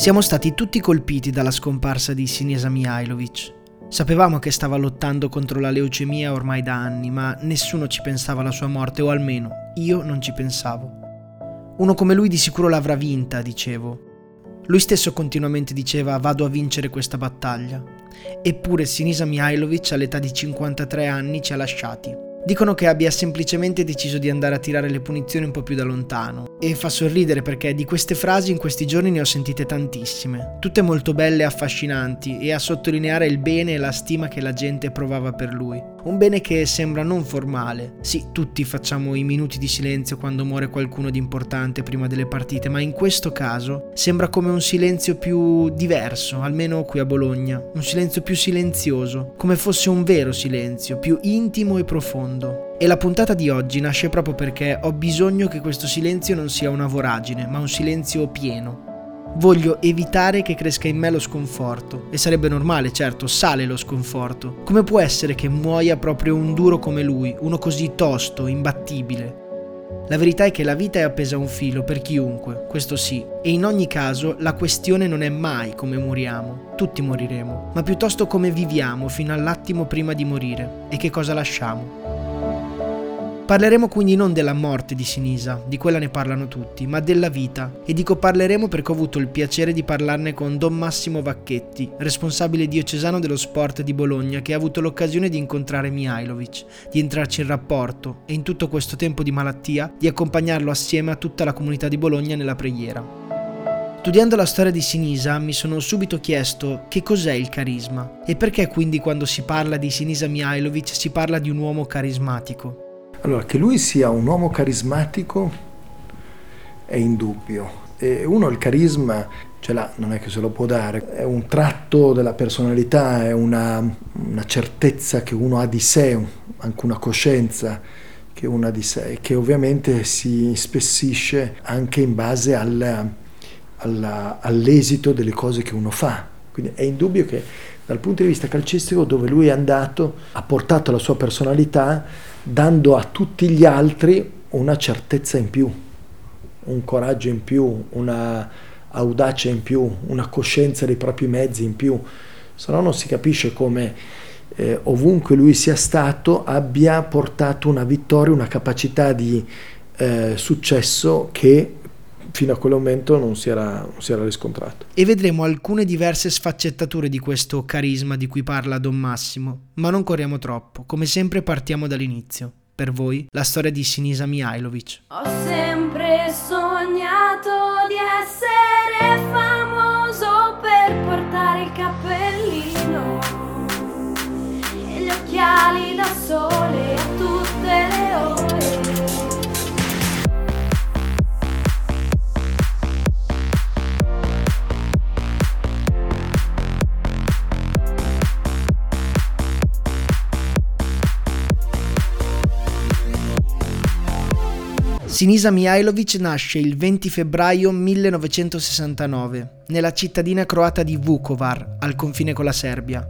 Siamo stati tutti colpiti dalla scomparsa di Sinisa Mihailovic. Sapevamo che stava lottando contro la leucemia ormai da anni, ma nessuno ci pensava alla sua morte, o almeno io non ci pensavo. Uno come lui di sicuro l'avrà vinta, dicevo. Lui stesso continuamente diceva vado a vincere questa battaglia. Eppure Sinisa Mihailovic all'età di 53 anni ci ha lasciati. Dicono che abbia semplicemente deciso di andare a tirare le punizioni un po' più da lontano. E fa sorridere perché di queste frasi in questi giorni ne ho sentite tantissime, tutte molto belle e affascinanti e a sottolineare il bene e la stima che la gente provava per lui. Un bene che sembra non formale. Sì, tutti facciamo i minuti di silenzio quando muore qualcuno di importante prima delle partite, ma in questo caso sembra come un silenzio più diverso, almeno qui a Bologna. Un silenzio più silenzioso, come fosse un vero silenzio, più intimo e profondo. E la puntata di oggi nasce proprio perché ho bisogno che questo silenzio non sia una voragine, ma un silenzio pieno, Voglio evitare che cresca in me lo sconforto. E sarebbe normale, certo, sale lo sconforto. Come può essere che muoia proprio un duro come lui, uno così tosto, imbattibile? La verità è che la vita è appesa a un filo per chiunque, questo sì, e in ogni caso la questione non è mai come moriamo, tutti moriremo, ma piuttosto come viviamo fino all'attimo prima di morire e che cosa lasciamo. Parleremo quindi non della morte di Sinisa, di quella ne parlano tutti, ma della vita. E dico parleremo perché ho avuto il piacere di parlarne con Don Massimo Vacchetti, responsabile diocesano dello sport di Bologna, che ha avuto l'occasione di incontrare Mihailovic, di entrarci in rapporto e in tutto questo tempo di malattia di accompagnarlo assieme a tutta la comunità di Bologna nella preghiera. Studiando la storia di Sinisa mi sono subito chiesto che cos'è il carisma e perché quindi quando si parla di Sinisa Mihailovic si parla di un uomo carismatico. Allora, che lui sia un uomo carismatico è indubbio. E uno il carisma ce l'ha, non è che se lo può dare, è un tratto della personalità, è una, una certezza che uno ha di sé, anche una coscienza che uno ha di sé, che ovviamente si spessisce anche in base al, al, all'esito delle cose che uno fa. Quindi è indubbio che dal punto di vista calcistico dove lui è andato ha portato la sua personalità dando a tutti gli altri una certezza in più, un coraggio in più, una audacia in più, una coscienza dei propri mezzi in più, se no non si capisce come eh, ovunque lui sia stato abbia portato una vittoria, una capacità di eh, successo che fino a quel momento non si, era, non si era riscontrato. E vedremo alcune diverse sfaccettature di questo carisma di cui parla Don Massimo, ma non corriamo troppo, come sempre partiamo dall'inizio. Per voi la storia di Sinisa Mihailovic. Ho sempre sognato di essere Sinisa Mihailovic nasce il 20 febbraio 1969 nella cittadina croata di Vukovar, al confine con la Serbia.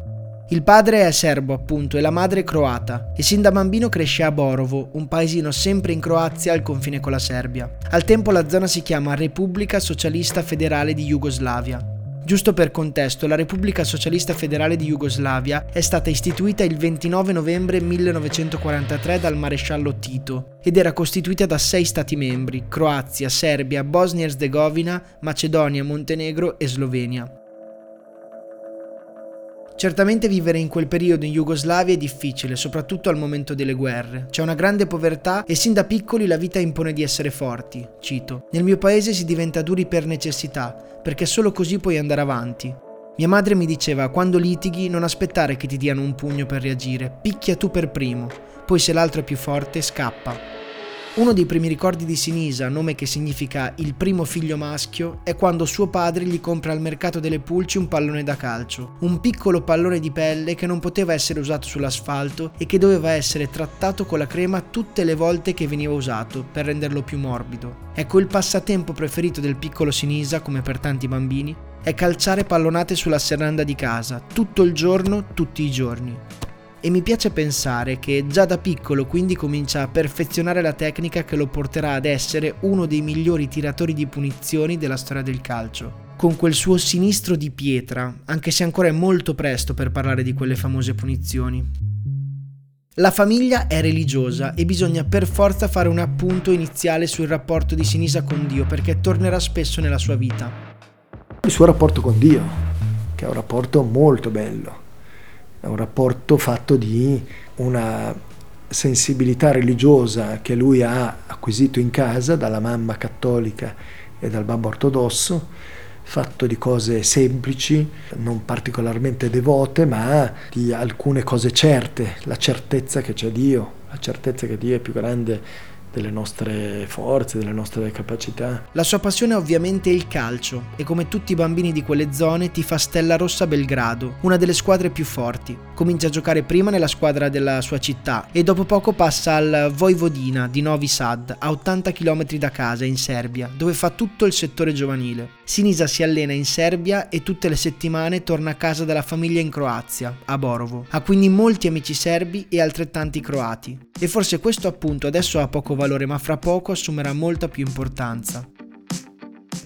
Il padre è serbo, appunto, e la madre croata, e sin da bambino cresce a Borovo, un paesino sempre in Croazia al confine con la Serbia. Al tempo la zona si chiama Repubblica Socialista Federale di Jugoslavia. Giusto per contesto, la Repubblica Socialista Federale di Jugoslavia è stata istituita il 29 novembre 1943 dal maresciallo Tito ed era costituita da sei Stati membri, Croazia, Serbia, Bosnia-Herzegovina, Macedonia, Montenegro e Slovenia. Certamente vivere in quel periodo in Jugoslavia è difficile, soprattutto al momento delle guerre. C'è una grande povertà e sin da piccoli la vita impone di essere forti. Cito. Nel mio paese si diventa duri per necessità, perché solo così puoi andare avanti. Mia madre mi diceva, quando litighi non aspettare che ti diano un pugno per reagire, picchia tu per primo, poi se l'altro è più forte scappa. Uno dei primi ricordi di Sinisa, nome che significa il primo figlio maschio, è quando suo padre gli compra al mercato delle pulci un pallone da calcio, un piccolo pallone di pelle che non poteva essere usato sull'asfalto e che doveva essere trattato con la crema tutte le volte che veniva usato per renderlo più morbido. Ecco il passatempo preferito del piccolo Sinisa, come per tanti bambini, è calciare pallonate sulla serranda di casa, tutto il giorno, tutti i giorni e mi piace pensare che già da piccolo quindi comincia a perfezionare la tecnica che lo porterà ad essere uno dei migliori tiratori di punizioni della storia del calcio. con quel suo sinistro di pietra, anche se ancora è molto presto per parlare di quelle famose punizioni. La famiglia è religiosa e bisogna per forza fare un appunto iniziale sul rapporto di Sinisa con Dio perché tornerà spesso nella sua vita. Il suo rapporto con Dio, che è un rapporto molto bello, è un rapporto fatto di una sensibilità religiosa che lui ha acquisito in casa dalla mamma cattolica e dal babbo ortodosso fatto di cose semplici, non particolarmente devote, ma di alcune cose certe, la certezza che c'è Dio, la certezza che Dio è più grande delle nostre forze, delle nostre capacità. La sua passione è ovviamente il calcio e come tutti i bambini di quelle zone ti fa Stella Rossa Belgrado, una delle squadre più forti. Comincia a giocare prima nella squadra della sua città e dopo poco passa al Vojvodina di Novi Sad, a 80 km da casa in Serbia, dove fa tutto il settore giovanile. Sinisa si allena in Serbia e tutte le settimane torna a casa dalla famiglia in Croazia, a Borovo. Ha quindi molti amici serbi e altrettanti croati. E forse questo appunto adesso ha poco valore ma fra poco assumerà molta più importanza.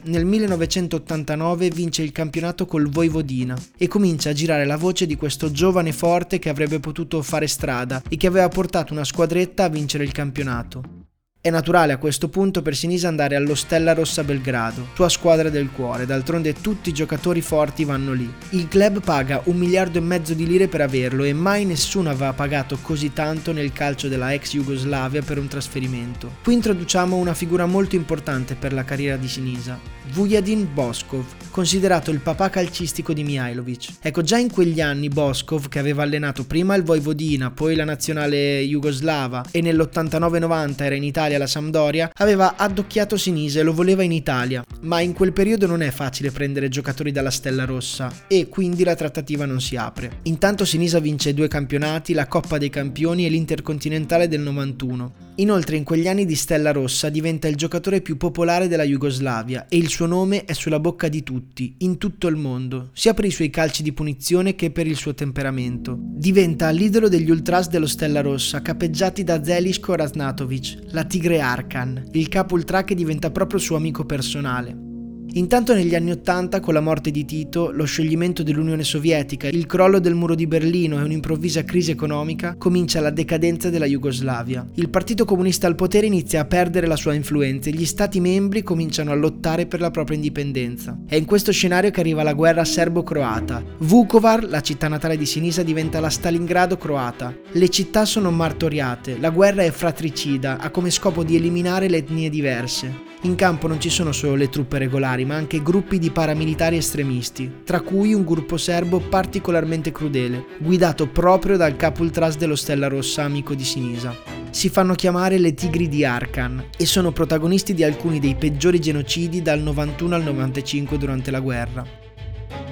Nel 1989 vince il campionato col Vojvodina e comincia a girare la voce di questo giovane forte che avrebbe potuto fare strada e che aveva portato una squadretta a vincere il campionato. È naturale a questo punto per Sinisa andare allo Stella Rossa Belgrado, sua squadra del cuore, d'altronde tutti i giocatori forti vanno lì. Il club paga un miliardo e mezzo di lire per averlo e mai nessuno aveva pagato così tanto nel calcio della ex Jugoslavia per un trasferimento. Qui introduciamo una figura molto importante per la carriera di Sinisa, Vujadin Boskov, considerato il papà calcistico di Mihailovic. Ecco, già in quegli anni Boskov, che aveva allenato prima il Vojvodina, poi la nazionale jugoslava e nell'89-90 era in Italia alla Sampdoria, aveva addocchiato Sinisa e lo voleva in Italia, ma in quel periodo non è facile prendere giocatori dalla Stella Rossa e quindi la trattativa non si apre. Intanto Sinisa vince due campionati, la Coppa dei Campioni e l'Intercontinentale del 91. Inoltre in quegli anni di Stella Rossa diventa il giocatore più popolare della Jugoslavia e il suo nome è sulla bocca di tutti, in tutto il mondo, sia per i suoi calci di punizione che per il suo temperamento. Diventa l'idolo degli ultras dello Stella Rossa, capeggiati da Zelisko Raznatovic, la tigre Arkan, il capo ultra che diventa proprio suo amico personale. Intanto negli anni Ottanta, con la morte di Tito, lo scioglimento dell'Unione Sovietica, il crollo del muro di Berlino e un'improvvisa crisi economica, comincia la decadenza della Jugoslavia. Il Partito Comunista al potere inizia a perdere la sua influenza e gli Stati membri cominciano a lottare per la propria indipendenza. È in questo scenario che arriva la guerra serbo-croata. Vukovar, la città natale di Sinisa, diventa la Stalingrado croata. Le città sono martoriate, la guerra è fratricida, ha come scopo di eliminare le etnie diverse. In campo non ci sono solo le truppe regolari, ma anche gruppi di paramilitari estremisti, tra cui un gruppo serbo particolarmente crudele, guidato proprio dal capo ultras dello Stella Rossa amico di Sinisa. Si fanno chiamare le Tigri di Arkan e sono protagonisti di alcuni dei peggiori genocidi dal 91 al 95 durante la guerra.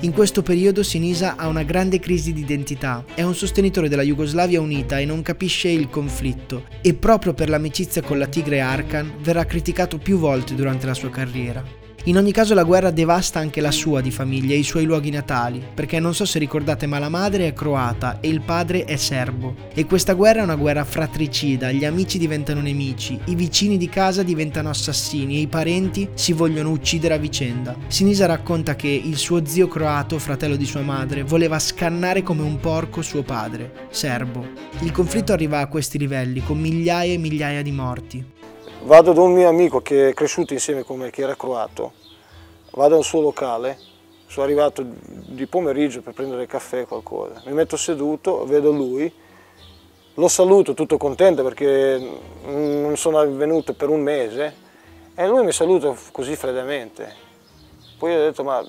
In questo periodo Sinisa ha una grande crisi di identità, è un sostenitore della Jugoslavia unita e non capisce il conflitto e proprio per l'amicizia con la tigre Arkan verrà criticato più volte durante la sua carriera. In ogni caso la guerra devasta anche la sua di famiglia e i suoi luoghi natali, perché non so se ricordate ma la madre è croata e il padre è serbo. E questa guerra è una guerra fratricida, gli amici diventano nemici, i vicini di casa diventano assassini e i parenti si vogliono uccidere a vicenda. Sinisa racconta che il suo zio croato, fratello di sua madre, voleva scannare come un porco suo padre, serbo. Il conflitto arriva a questi livelli, con migliaia e migliaia di morti. Vado da un mio amico che è cresciuto insieme con me, che era croato, vado al suo locale, sono arrivato di pomeriggio per prendere caffè o qualcosa, mi metto seduto, vedo lui, lo saluto tutto contento perché non sono venuto per un mese e lui mi saluta così freddamente. Poi ho detto ma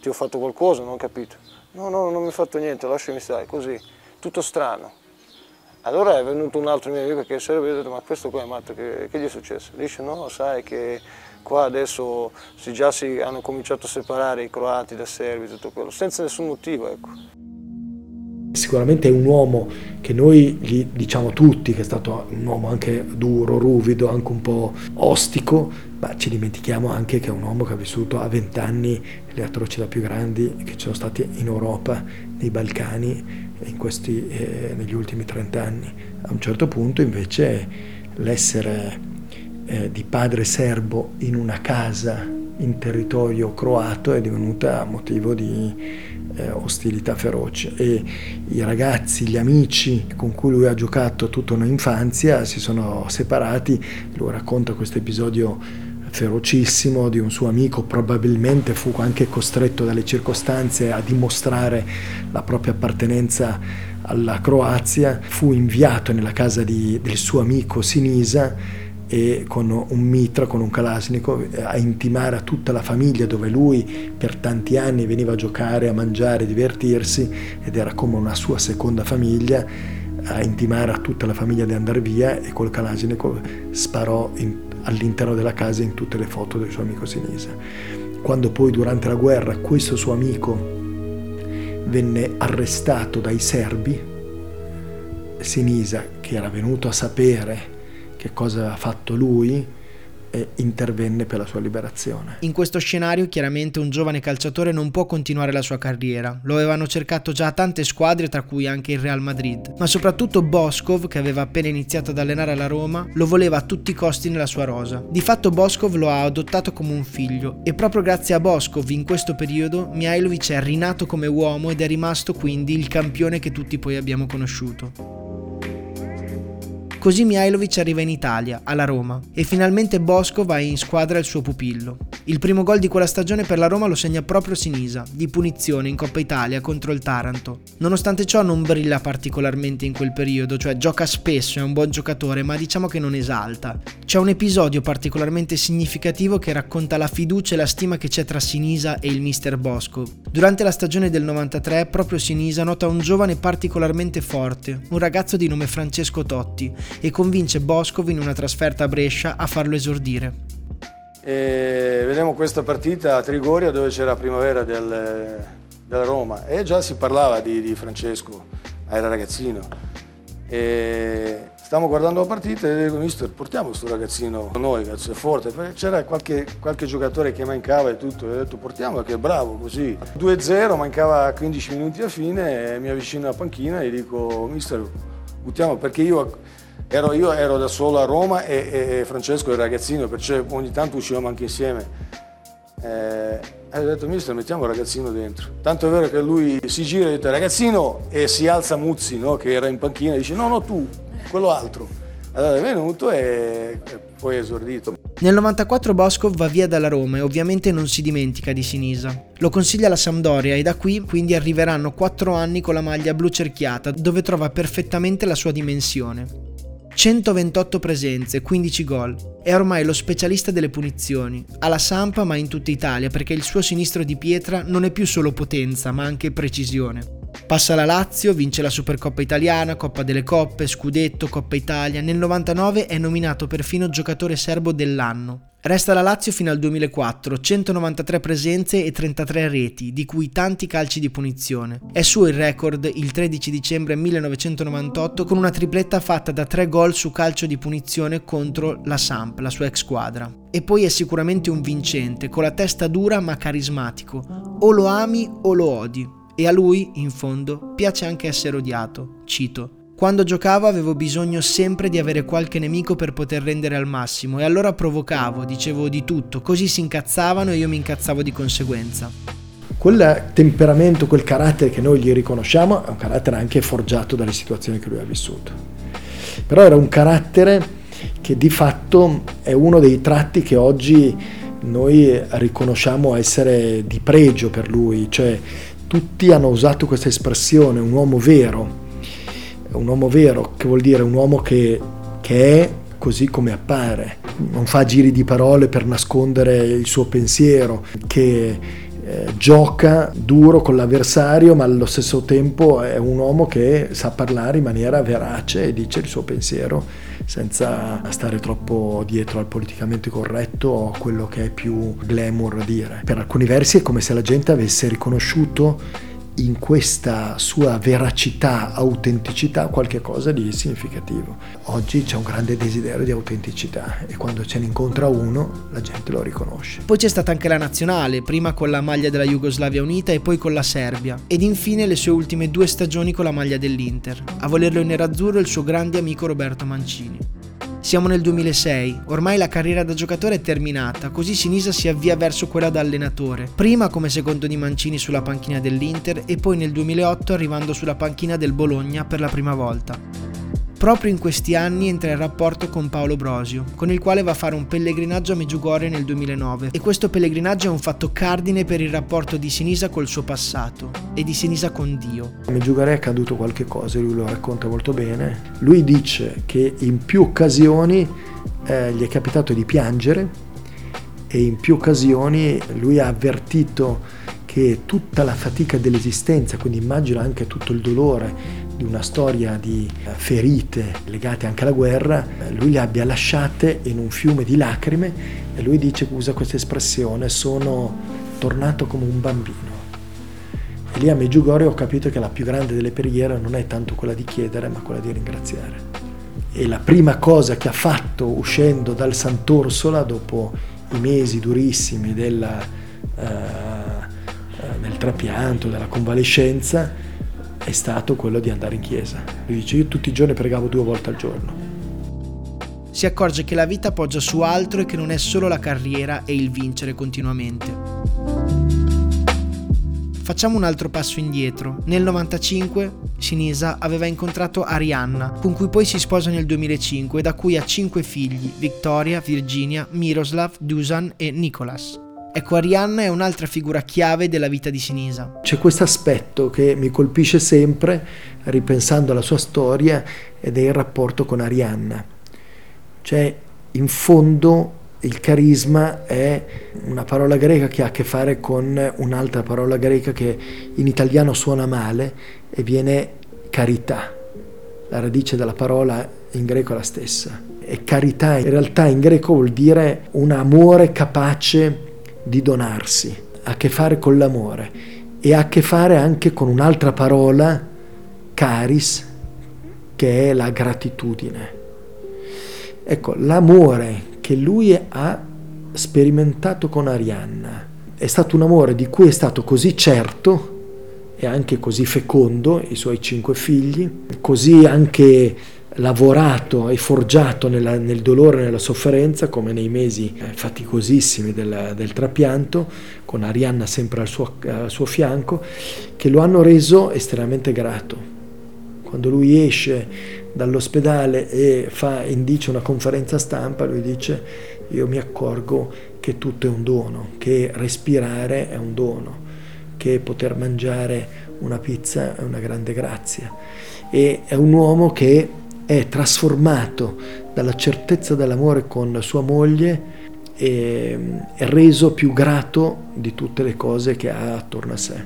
ti ho fatto qualcosa, non ho capito. No, no, non mi hai fatto niente, lasciami stare, così, tutto strano. Allora è venuto un altro mio amico che sarebbe detto ma questo qua è matto, che, che gli è successo? Dice no, sai che qua adesso si già si hanno cominciato a separare i croati da serbi, tutto quello, senza nessun motivo. Ecco. Sicuramente è un uomo che noi gli diciamo tutti che è stato un uomo anche duro, ruvido, anche un po' ostico, ma ci dimentichiamo anche che è un uomo che ha vissuto a vent'anni le atrocità più grandi che ci sono state in Europa, nei Balcani questi, eh, negli ultimi 30 anni. A un certo punto invece l'essere eh, di padre serbo in una casa in territorio croato è divenuta motivo di eh, ostilità feroci e i ragazzi, gli amici con cui lui ha giocato tutta un'infanzia si sono separati, lui racconta questo episodio ferocissimo di un suo amico, probabilmente fu anche costretto dalle circostanze a dimostrare la propria appartenenza alla Croazia, fu inviato nella casa di, del suo amico Sinisa e con un mitra, con un Kalashnikov, a intimare a tutta la famiglia dove lui per tanti anni veniva a giocare, a mangiare, a divertirsi ed era come una sua seconda famiglia, a intimare a tutta la famiglia di andare via e col Kalashnikov sparò in all'interno della casa in tutte le foto del suo amico Sinisa. Quando poi durante la guerra questo suo amico venne arrestato dai serbi, Sinisa, che era venuto a sapere che cosa aveva fatto lui, e intervenne per la sua liberazione. In questo scenario chiaramente un giovane calciatore non può continuare la sua carriera, lo avevano cercato già tante squadre tra cui anche il Real Madrid, ma soprattutto Boskov che aveva appena iniziato ad allenare alla Roma lo voleva a tutti i costi nella sua rosa. Di fatto Boskov lo ha adottato come un figlio e proprio grazie a Boskov in questo periodo Mihailovic è rinato come uomo ed è rimasto quindi il campione che tutti poi abbiamo conosciuto. Così Mihailovic arriva in Italia, alla Roma, e finalmente Bosco va in squadra il suo pupillo. Il primo gol di quella stagione per la Roma lo segna proprio Sinisa, di punizione in Coppa Italia contro il Taranto. Nonostante ciò non brilla particolarmente in quel periodo, cioè gioca spesso, è un buon giocatore, ma diciamo che non esalta. C'è un episodio particolarmente significativo che racconta la fiducia e la stima che c'è tra Sinisa e il mister Bosco. Durante la stagione del 93, proprio Sinisa nota un giovane particolarmente forte, un ragazzo di nome Francesco Totti, e convince Boscov in una trasferta a Brescia a farlo esordire. E vediamo questa partita a Trigoria dove c'era la primavera del, della Roma e già si parlava di, di Francesco, era ragazzino. E stavamo guardando la partita e dico, mister, portiamo questo ragazzino con noi, cazzo, è forte. C'era qualche, qualche, giocatore che mancava e tutto, e ho detto portiamo perché è bravo così. 2-0, mancava 15 minuti a fine, mi avvicino alla panchina e dico, mister, buttiamo perché io Ero, io ero da solo a Roma e, e Francesco il ragazzino, perciò ogni tanto uscivamo anche insieme. Eh, e ho detto, mister, mettiamo il ragazzino dentro. Tanto è vero che lui si gira e dice, ragazzino, e si alza Muzzi, no? che era in panchina, e dice, no, no, tu, quello altro. Allora è venuto e, e poi è esordito. Nel 94 Boscov va via dalla Roma e ovviamente non si dimentica di Sinisa. Lo consiglia alla Sampdoria e da qui quindi arriveranno 4 anni con la maglia blu cerchiata dove trova perfettamente la sua dimensione. 128 presenze, 15 gol. È ormai lo specialista delle punizioni, alla Sampa ma in tutta Italia perché il suo sinistro di pietra non è più solo potenza ma anche precisione. Passa la Lazio, vince la Supercoppa italiana, Coppa delle Coppe, Scudetto, Coppa Italia. Nel 99 è nominato perfino giocatore serbo dell'anno. Resta la Lazio fino al 2004, 193 presenze e 33 reti, di cui tanti calci di punizione. È suo il record il 13 dicembre 1998 con una tripletta fatta da 3 gol su calcio di punizione contro la Samp, la sua ex squadra. E poi è sicuramente un vincente, con la testa dura ma carismatico. O lo ami o lo odi. E a lui, in fondo, piace anche essere odiato. Cito. Quando giocavo avevo bisogno sempre di avere qualche nemico per poter rendere al massimo e allora provocavo, dicevo di tutto, così si incazzavano e io mi incazzavo di conseguenza. Quel temperamento, quel carattere che noi gli riconosciamo è un carattere anche forgiato dalle situazioni che lui ha vissuto. Però era un carattere che di fatto è uno dei tratti che oggi noi riconosciamo essere di pregio per lui, cioè tutti hanno usato questa espressione, un uomo vero, un uomo vero, che vuol dire un uomo che, che è così come appare, non fa giri di parole per nascondere il suo pensiero, che eh, gioca duro con l'avversario, ma allo stesso tempo è un uomo che sa parlare in maniera verace e dice il suo pensiero senza stare troppo dietro al politicamente corretto o a quello che è più glamour dire. Per alcuni versi è come se la gente avesse riconosciuto in questa sua veracità, autenticità, qualche cosa di significativo. Oggi c'è un grande desiderio di autenticità e quando ce ne incontra uno la gente lo riconosce. Poi c'è stata anche la nazionale, prima con la maglia della Jugoslavia Unita e poi con la Serbia. Ed infine le sue ultime due stagioni con la maglia dell'Inter. A volerlo in nerazzurro il suo grande amico Roberto Mancini. Siamo nel 2006, ormai la carriera da giocatore è terminata, così Sinisa si avvia verso quella da allenatore, prima come secondo di Mancini sulla panchina dell'Inter e poi nel 2008 arrivando sulla panchina del Bologna per la prima volta. Proprio in questi anni entra in rapporto con Paolo Brosio, con il quale va a fare un pellegrinaggio a Meggiugorje nel 2009 e questo pellegrinaggio è un fatto cardine per il rapporto di Sinisa col suo passato e di Sinisa con Dio. A Meggiugorje è accaduto qualche cosa, lui lo racconta molto bene. Lui dice che in più occasioni eh, gli è capitato di piangere e in più occasioni lui ha avvertito che tutta la fatica dell'esistenza, quindi immagino anche tutto il dolore di una storia di ferite legate anche alla guerra, lui le abbia lasciate in un fiume di lacrime e lui dice, usa questa espressione, sono tornato come un bambino. E lì a Meggiugorje ho capito che la più grande delle preghiere non è tanto quella di chiedere, ma quella di ringraziare. E la prima cosa che ha fatto uscendo dal Sant'Orsola, dopo i mesi durissimi della, uh, del trapianto, della convalescenza, è stato quello di andare in chiesa. Lui dice io tutti i giorni pregavo due volte al giorno. Si accorge che la vita poggia su altro e che non è solo la carriera e il vincere continuamente. Facciamo un altro passo indietro. Nel 95 Sinisa aveva incontrato Arianna, con cui poi si sposa nel 2005 da cui ha cinque figli, Victoria, Virginia, Miroslav, Dusan e Nicolas. Ecco, Arianna è un'altra figura chiave della vita di Sinisa. C'è questo aspetto che mi colpisce sempre, ripensando alla sua storia, ed è il rapporto con Arianna. Cioè, in fondo il carisma è una parola greca che ha a che fare con un'altra parola greca che in italiano suona male e viene carità. La radice della parola in greco è la stessa. E carità in realtà in greco vuol dire un amore capace di donarsi, ha a che fare con l'amore e ha a che fare anche con un'altra parola, caris, che è la gratitudine. Ecco, l'amore che lui ha sperimentato con Arianna è stato un amore di cui è stato così certo e anche così fecondo, i suoi cinque figli, così anche lavorato e forgiato nella, nel dolore e nella sofferenza, come nei mesi eh, faticosissimi del, del, trapianto, con Arianna sempre al suo, al suo fianco, che lo hanno reso estremamente grato. Quando lui esce dall'ospedale e fa, indice una conferenza stampa, lui dice io mi accorgo che tutto è un dono, che respirare è un dono, che poter mangiare una pizza è una grande grazia. E è un uomo che è trasformato dalla certezza dell'amore con sua moglie e è reso più grato di tutte le cose che ha attorno a sé.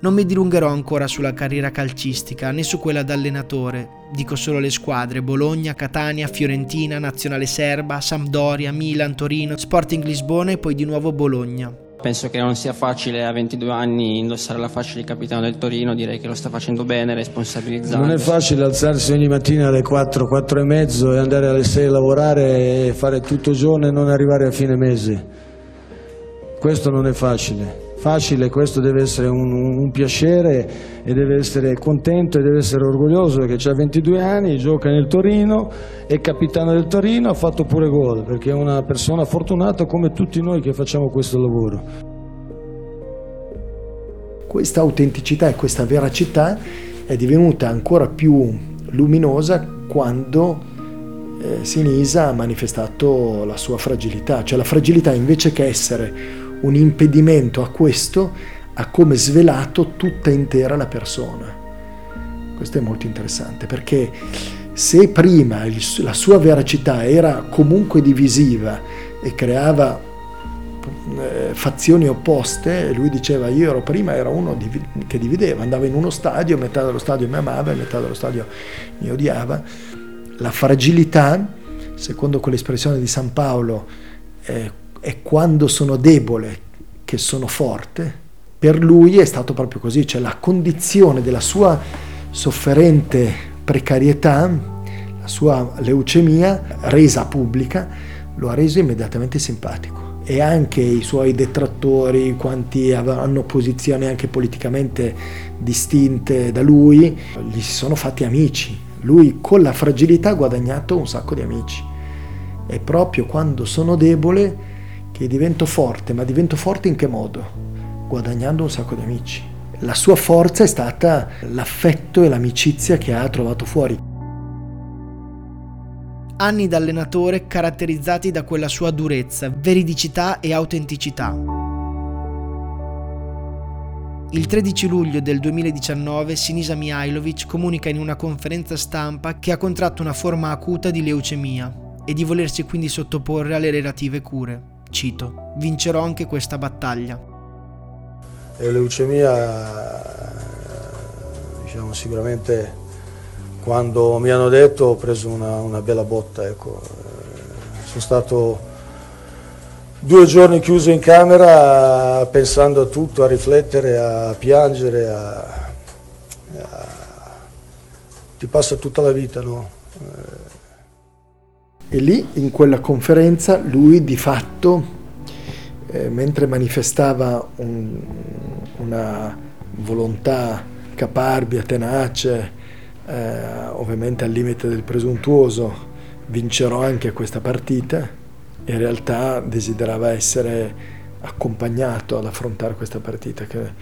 Non mi dilungherò ancora sulla carriera calcistica né su quella da allenatore, dico solo le squadre Bologna, Catania, Fiorentina, Nazionale Serba, Sampdoria, Milan, Torino, Sporting Lisbona e poi di nuovo Bologna. Penso che non sia facile a 22 anni indossare la fascia di capitano del Torino, direi che lo sta facendo bene, responsabilizzando. Non è facile alzarsi ogni mattina alle 4, 4 e mezzo e andare alle 6 a lavorare e fare tutto il giorno e non arrivare a fine mese. Questo non è facile. Facile, questo deve essere un, un piacere e deve essere contento e deve essere orgoglioso perché ha 22 anni, gioca nel Torino, è capitano del Torino, ha fatto pure gol perché è una persona fortunata come tutti noi che facciamo questo lavoro. Questa autenticità e questa veracità è divenuta ancora più luminosa quando eh, Sinisa ha manifestato la sua fragilità, cioè la fragilità invece che essere un impedimento a questo ha come svelato tutta intera la persona. Questo è molto interessante perché se prima la sua veracità era comunque divisiva e creava eh, fazioni opposte, lui diceva io ero prima era uno che divideva, andava in uno stadio, metà dello stadio mi amava e metà dello stadio mi odiava. La fragilità, secondo quell'espressione di San Paolo, eh, è quando sono debole che sono forte. Per lui è stato proprio così, cioè la condizione della sua sofferente precarietà, la sua leucemia resa pubblica, lo ha reso immediatamente simpatico. E anche i suoi detrattori, quanti hanno posizioni anche politicamente distinte da lui, gli si sono fatti amici Lui con la fragilità ha guadagnato un sacco di amici. È proprio quando sono debole che divento forte, ma divento forte in che modo? Guadagnando un sacco di amici. La sua forza è stata l'affetto e l'amicizia che ha trovato fuori. Anni da allenatore caratterizzati da quella sua durezza, veridicità e autenticità. Il 13 luglio del 2019 Sinisa Mihailovic comunica in una conferenza stampa che ha contratto una forma acuta di leucemia e di volersi quindi sottoporre alle relative cure. Cito, vincerò anche questa battaglia. E leucemia, diciamo sicuramente quando mi hanno detto ho preso una, una bella botta, ecco. sono stato due giorni chiuso in camera pensando a tutto, a riflettere, a piangere, a, a... ti passa tutta la vita, no? E lì, in quella conferenza, lui di fatto, eh, mentre manifestava un, una volontà caparbia, tenace, eh, ovviamente al limite del presuntuoso, vincerò anche questa partita, in realtà desiderava essere accompagnato ad affrontare questa partita, che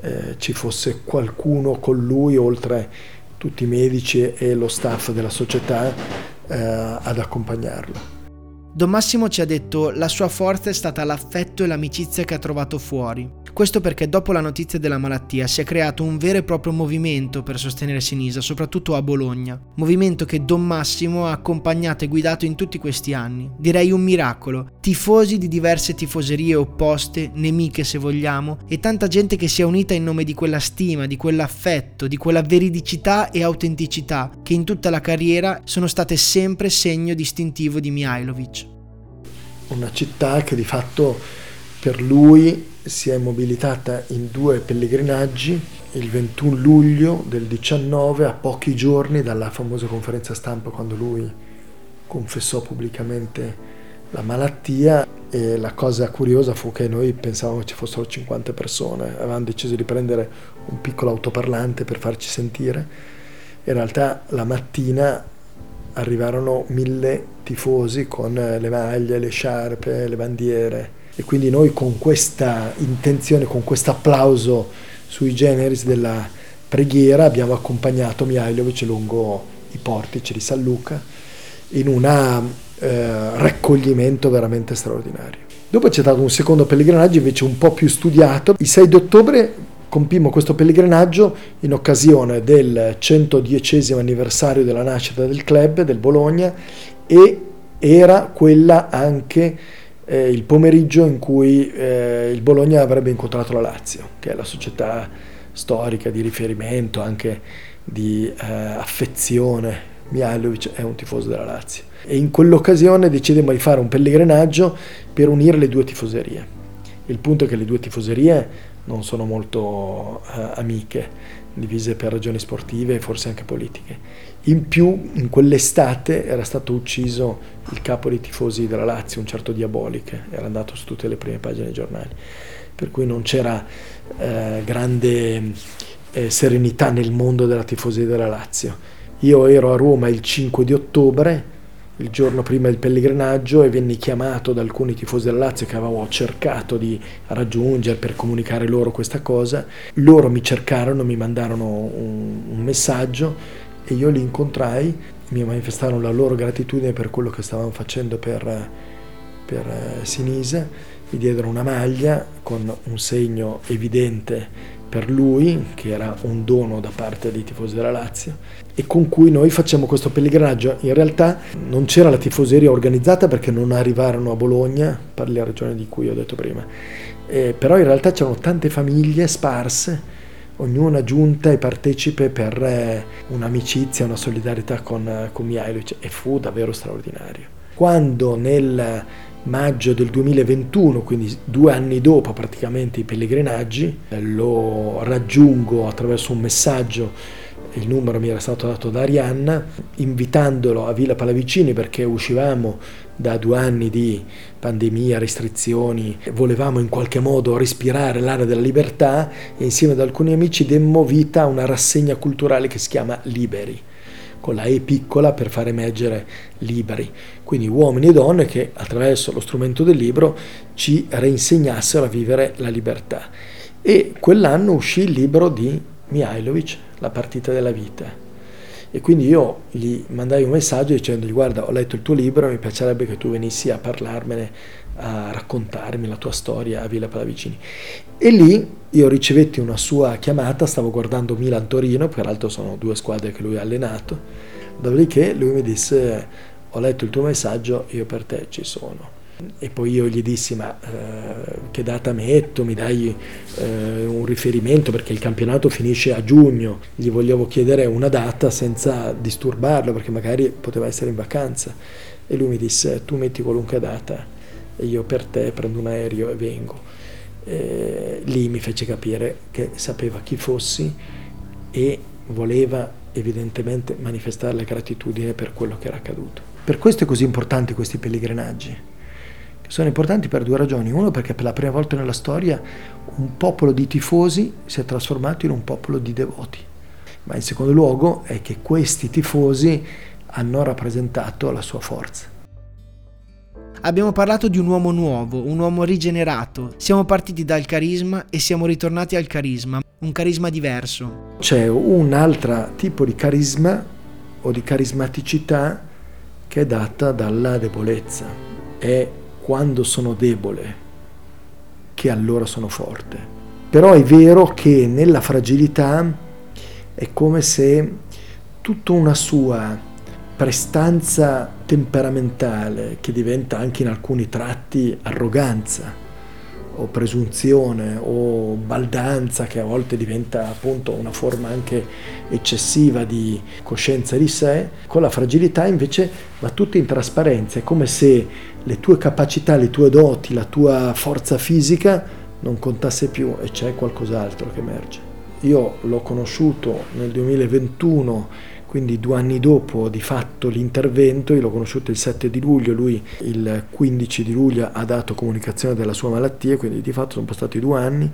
eh, ci fosse qualcuno con lui oltre tutti i medici e lo staff della società eh, ad accompagnarlo. Don Massimo ci ha detto la sua forza è stata l'affetto e l'amicizia che ha trovato fuori. Questo perché dopo la notizia della malattia si è creato un vero e proprio movimento per sostenere Sinisa, soprattutto a Bologna. Movimento che Don Massimo ha accompagnato e guidato in tutti questi anni. Direi un miracolo. Tifosi di diverse tifoserie opposte, nemiche se vogliamo, e tanta gente che si è unita in nome di quella stima, di quell'affetto, di quella veridicità e autenticità che in tutta la carriera sono state sempre segno distintivo di Mihailovic. Una città che di fatto per lui si è mobilitata in due pellegrinaggi il 21 luglio del 19 a pochi giorni dalla famosa conferenza stampa quando lui confessò pubblicamente la malattia. E la cosa curiosa fu che noi pensavamo ci fossero 50 persone, avevamo deciso di prendere un piccolo autoparlante per farci sentire, in realtà la mattina arrivarono mille tifosi con le maglie, le sciarpe, le bandiere e quindi noi con questa intenzione, con questo applauso sui generis della preghiera abbiamo accompagnato Mihailovic lungo i portici di San Luca in un eh, raccoglimento veramente straordinario. Dopo c'è stato un secondo pellegrinaggio invece un po' più studiato. Il 6 di ottobre compimmo questo pellegrinaggio in occasione del 110 anniversario della nascita del club del Bologna e era quella anche eh, il pomeriggio in cui eh, il Bologna avrebbe incontrato la Lazio, che è la società storica di riferimento, anche di eh, affezione. Mihailovic è un tifoso della Lazio. E in quell'occasione decidemmo di fare un pellegrinaggio per unire le due tifoserie. Il punto è che le due tifoserie non sono molto eh, amiche, divise per ragioni sportive e forse anche politiche. In più, in quell'estate era stato ucciso il capo dei tifosi della Lazio, un certo Diaboliche, era andato su tutte le prime pagine dei giornali, per cui non c'era eh, grande eh, serenità nel mondo della tifoseria della Lazio. Io ero a Roma il 5 di ottobre, il giorno prima del pellegrinaggio e venni chiamato da alcuni tifosi del Lazio che avevo cercato di raggiungere per comunicare loro questa cosa. Loro mi cercarono, mi mandarono un, un messaggio e io li incontrai, mi manifestarono la loro gratitudine per quello che stavano facendo per, per eh, Sinise, mi diedero una maglia con un segno evidente per lui, che era un dono da parte dei tifosi della Lazio, e con cui noi facciamo questo pellegrinaggio. In realtà non c'era la tifoseria organizzata perché non arrivarono a Bologna, per le ragioni di cui ho detto prima, eh, però in realtà c'erano tante famiglie sparse, ognuna giunta e partecipe per eh, un'amicizia, una solidarietà con, eh, con Mihailovic e fu davvero straordinario. Quando nel maggio del 2021, quindi due anni dopo praticamente i pellegrinaggi, lo raggiungo attraverso un messaggio il numero mi era stato dato da Arianna, invitandolo a Villa Palavicini perché uscivamo da due anni di pandemia, restrizioni, volevamo in qualche modo respirare l'aria della libertà e insieme ad alcuni amici demmo vita a una rassegna culturale che si chiama Liberi con la E piccola per far emergere liberi. Quindi uomini e donne che attraverso lo strumento del libro ci reinsegnassero a vivere la libertà. E quell'anno uscì il libro di Mihailovic, La partita della vita. E quindi io gli mandai un messaggio dicendogli guarda ho letto il tuo libro, mi piacerebbe che tu venissi a parlarmene, a raccontarmi la tua storia a Villa Pallavicini. E lì io ricevetti una sua chiamata, stavo guardando Milan-Torino, peraltro sono due squadre che lui ha allenato, dopodiché lui mi disse ho letto il tuo messaggio, io per te ci sono. E poi io gli dissi ma eh, che data metto, mi dai eh, un riferimento perché il campionato finisce a giugno, gli volevo chiedere una data senza disturbarlo perché magari poteva essere in vacanza. E lui mi disse tu metti qualunque data e io per te prendo un aereo e vengo. Eh, lì mi fece capire che sapeva chi fossi e voleva evidentemente manifestare la gratitudine per quello che era accaduto. Per questo è così importante questi pellegrinaggi, sono importanti per due ragioni. Uno perché per la prima volta nella storia un popolo di tifosi si è trasformato in un popolo di devoti. Ma in secondo luogo è che questi tifosi hanno rappresentato la sua forza. Abbiamo parlato di un uomo nuovo, un uomo rigenerato. Siamo partiti dal carisma e siamo ritornati al carisma, un carisma diverso. C'è un altro tipo di carisma o di carismaticità che è data dalla debolezza. È quando sono debole che allora sono forte. Però è vero che nella fragilità è come se tutta una sua prestanza temperamentale che diventa anche in alcuni tratti arroganza o presunzione o baldanza che a volte diventa appunto una forma anche eccessiva di coscienza di sé, con la fragilità invece va tutto in trasparenza, è come se le tue capacità, le tue doti, la tua forza fisica non contasse più e c'è qualcos'altro che emerge. Io l'ho conosciuto nel 2021 quindi due anni dopo di fatto l'intervento, io l'ho conosciuto il 7 di luglio, lui il 15 di luglio ha dato comunicazione della sua malattia, quindi di fatto sono passati due anni,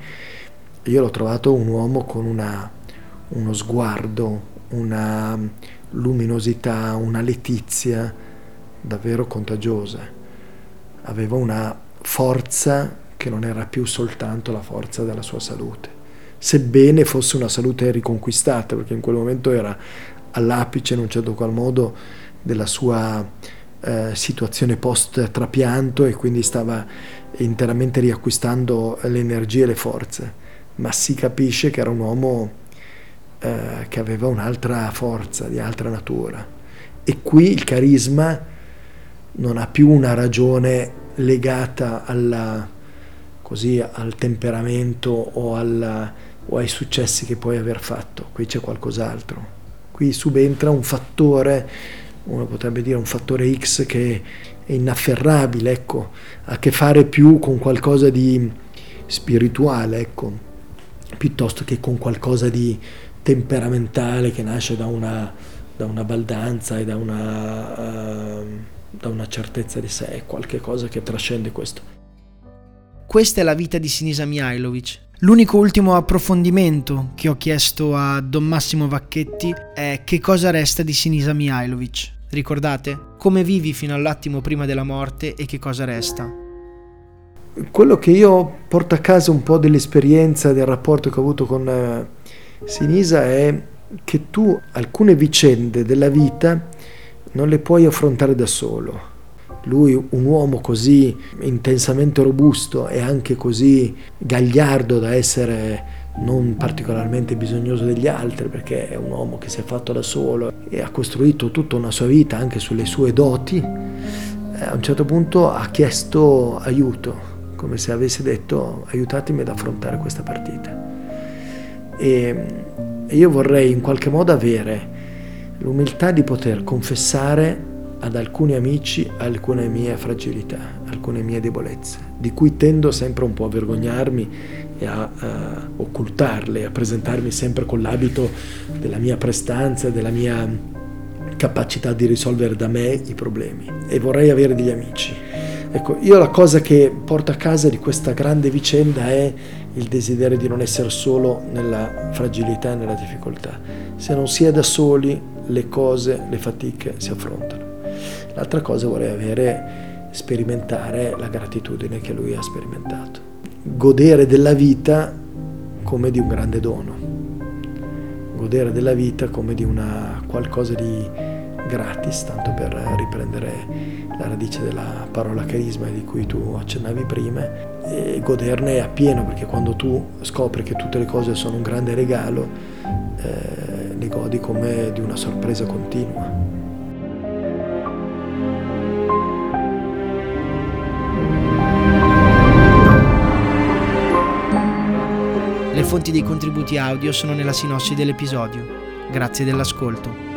io l'ho trovato un uomo con una, uno sguardo, una luminosità, una letizia davvero contagiosa, aveva una forza che non era più soltanto la forza della sua salute, sebbene fosse una salute riconquistata, perché in quel momento era all'apice in un certo qual modo della sua eh, situazione post trapianto e quindi stava interamente riacquistando le energie e le forze, ma si capisce che era un uomo eh, che aveva un'altra forza, di altra natura. E qui il carisma non ha più una ragione legata alla, così, al temperamento o, alla, o ai successi che puoi aver fatto, qui c'è qualcos'altro. Qui subentra un fattore, uno potrebbe dire un fattore X che è inafferrabile, ecco, ha a che fare più con qualcosa di spirituale, ecco, piuttosto che con qualcosa di temperamentale che nasce da una, da una baldanza e da una, uh, da una certezza di sé, qualche cosa che trascende questo. Questa è la vita di Sinisa Mihailovic, L'unico ultimo approfondimento che ho chiesto a Don Massimo Vacchetti è che cosa resta di Sinisa Mihailovic. Ricordate? Come vivi fino all'attimo prima della morte e che cosa resta? Quello che io porto a casa un po' dell'esperienza, del rapporto che ho avuto con eh, Sinisa è che tu alcune vicende della vita non le puoi affrontare da solo lui, un uomo così intensamente robusto e anche così gagliardo da essere non particolarmente bisognoso degli altri perché è un uomo che si è fatto da solo e ha costruito tutta una sua vita anche sulle sue doti, eh, a un certo punto ha chiesto aiuto, come se avesse detto aiutatemi ad affrontare questa partita. E io vorrei in qualche modo avere l'umiltà di poter confessare ad alcuni amici alcune mie fragilità, alcune mie debolezze, di cui tendo sempre un po' a vergognarmi e a, a occultarle, a presentarmi sempre con l'abito della mia prestanza, della mia capacità di risolvere da me i problemi e vorrei avere degli amici. Ecco, io la cosa che porto a casa di questa grande vicenda è il desiderio di non essere solo nella fragilità e nella difficoltà. Se non si è da soli, le cose, le fatiche si affrontano. L'altra cosa vorrei avere, sperimentare la gratitudine che lui ha sperimentato. Godere della vita come di un grande dono. Godere della vita come di una qualcosa di gratis, tanto per riprendere la radice della parola carisma di cui tu accennavi prima, e goderne appieno, perché quando tu scopri che tutte le cose sono un grande regalo, eh, le godi come di una sorpresa continua. Le fonti dei contributi audio sono nella sinossi dell'episodio. Grazie dell'ascolto.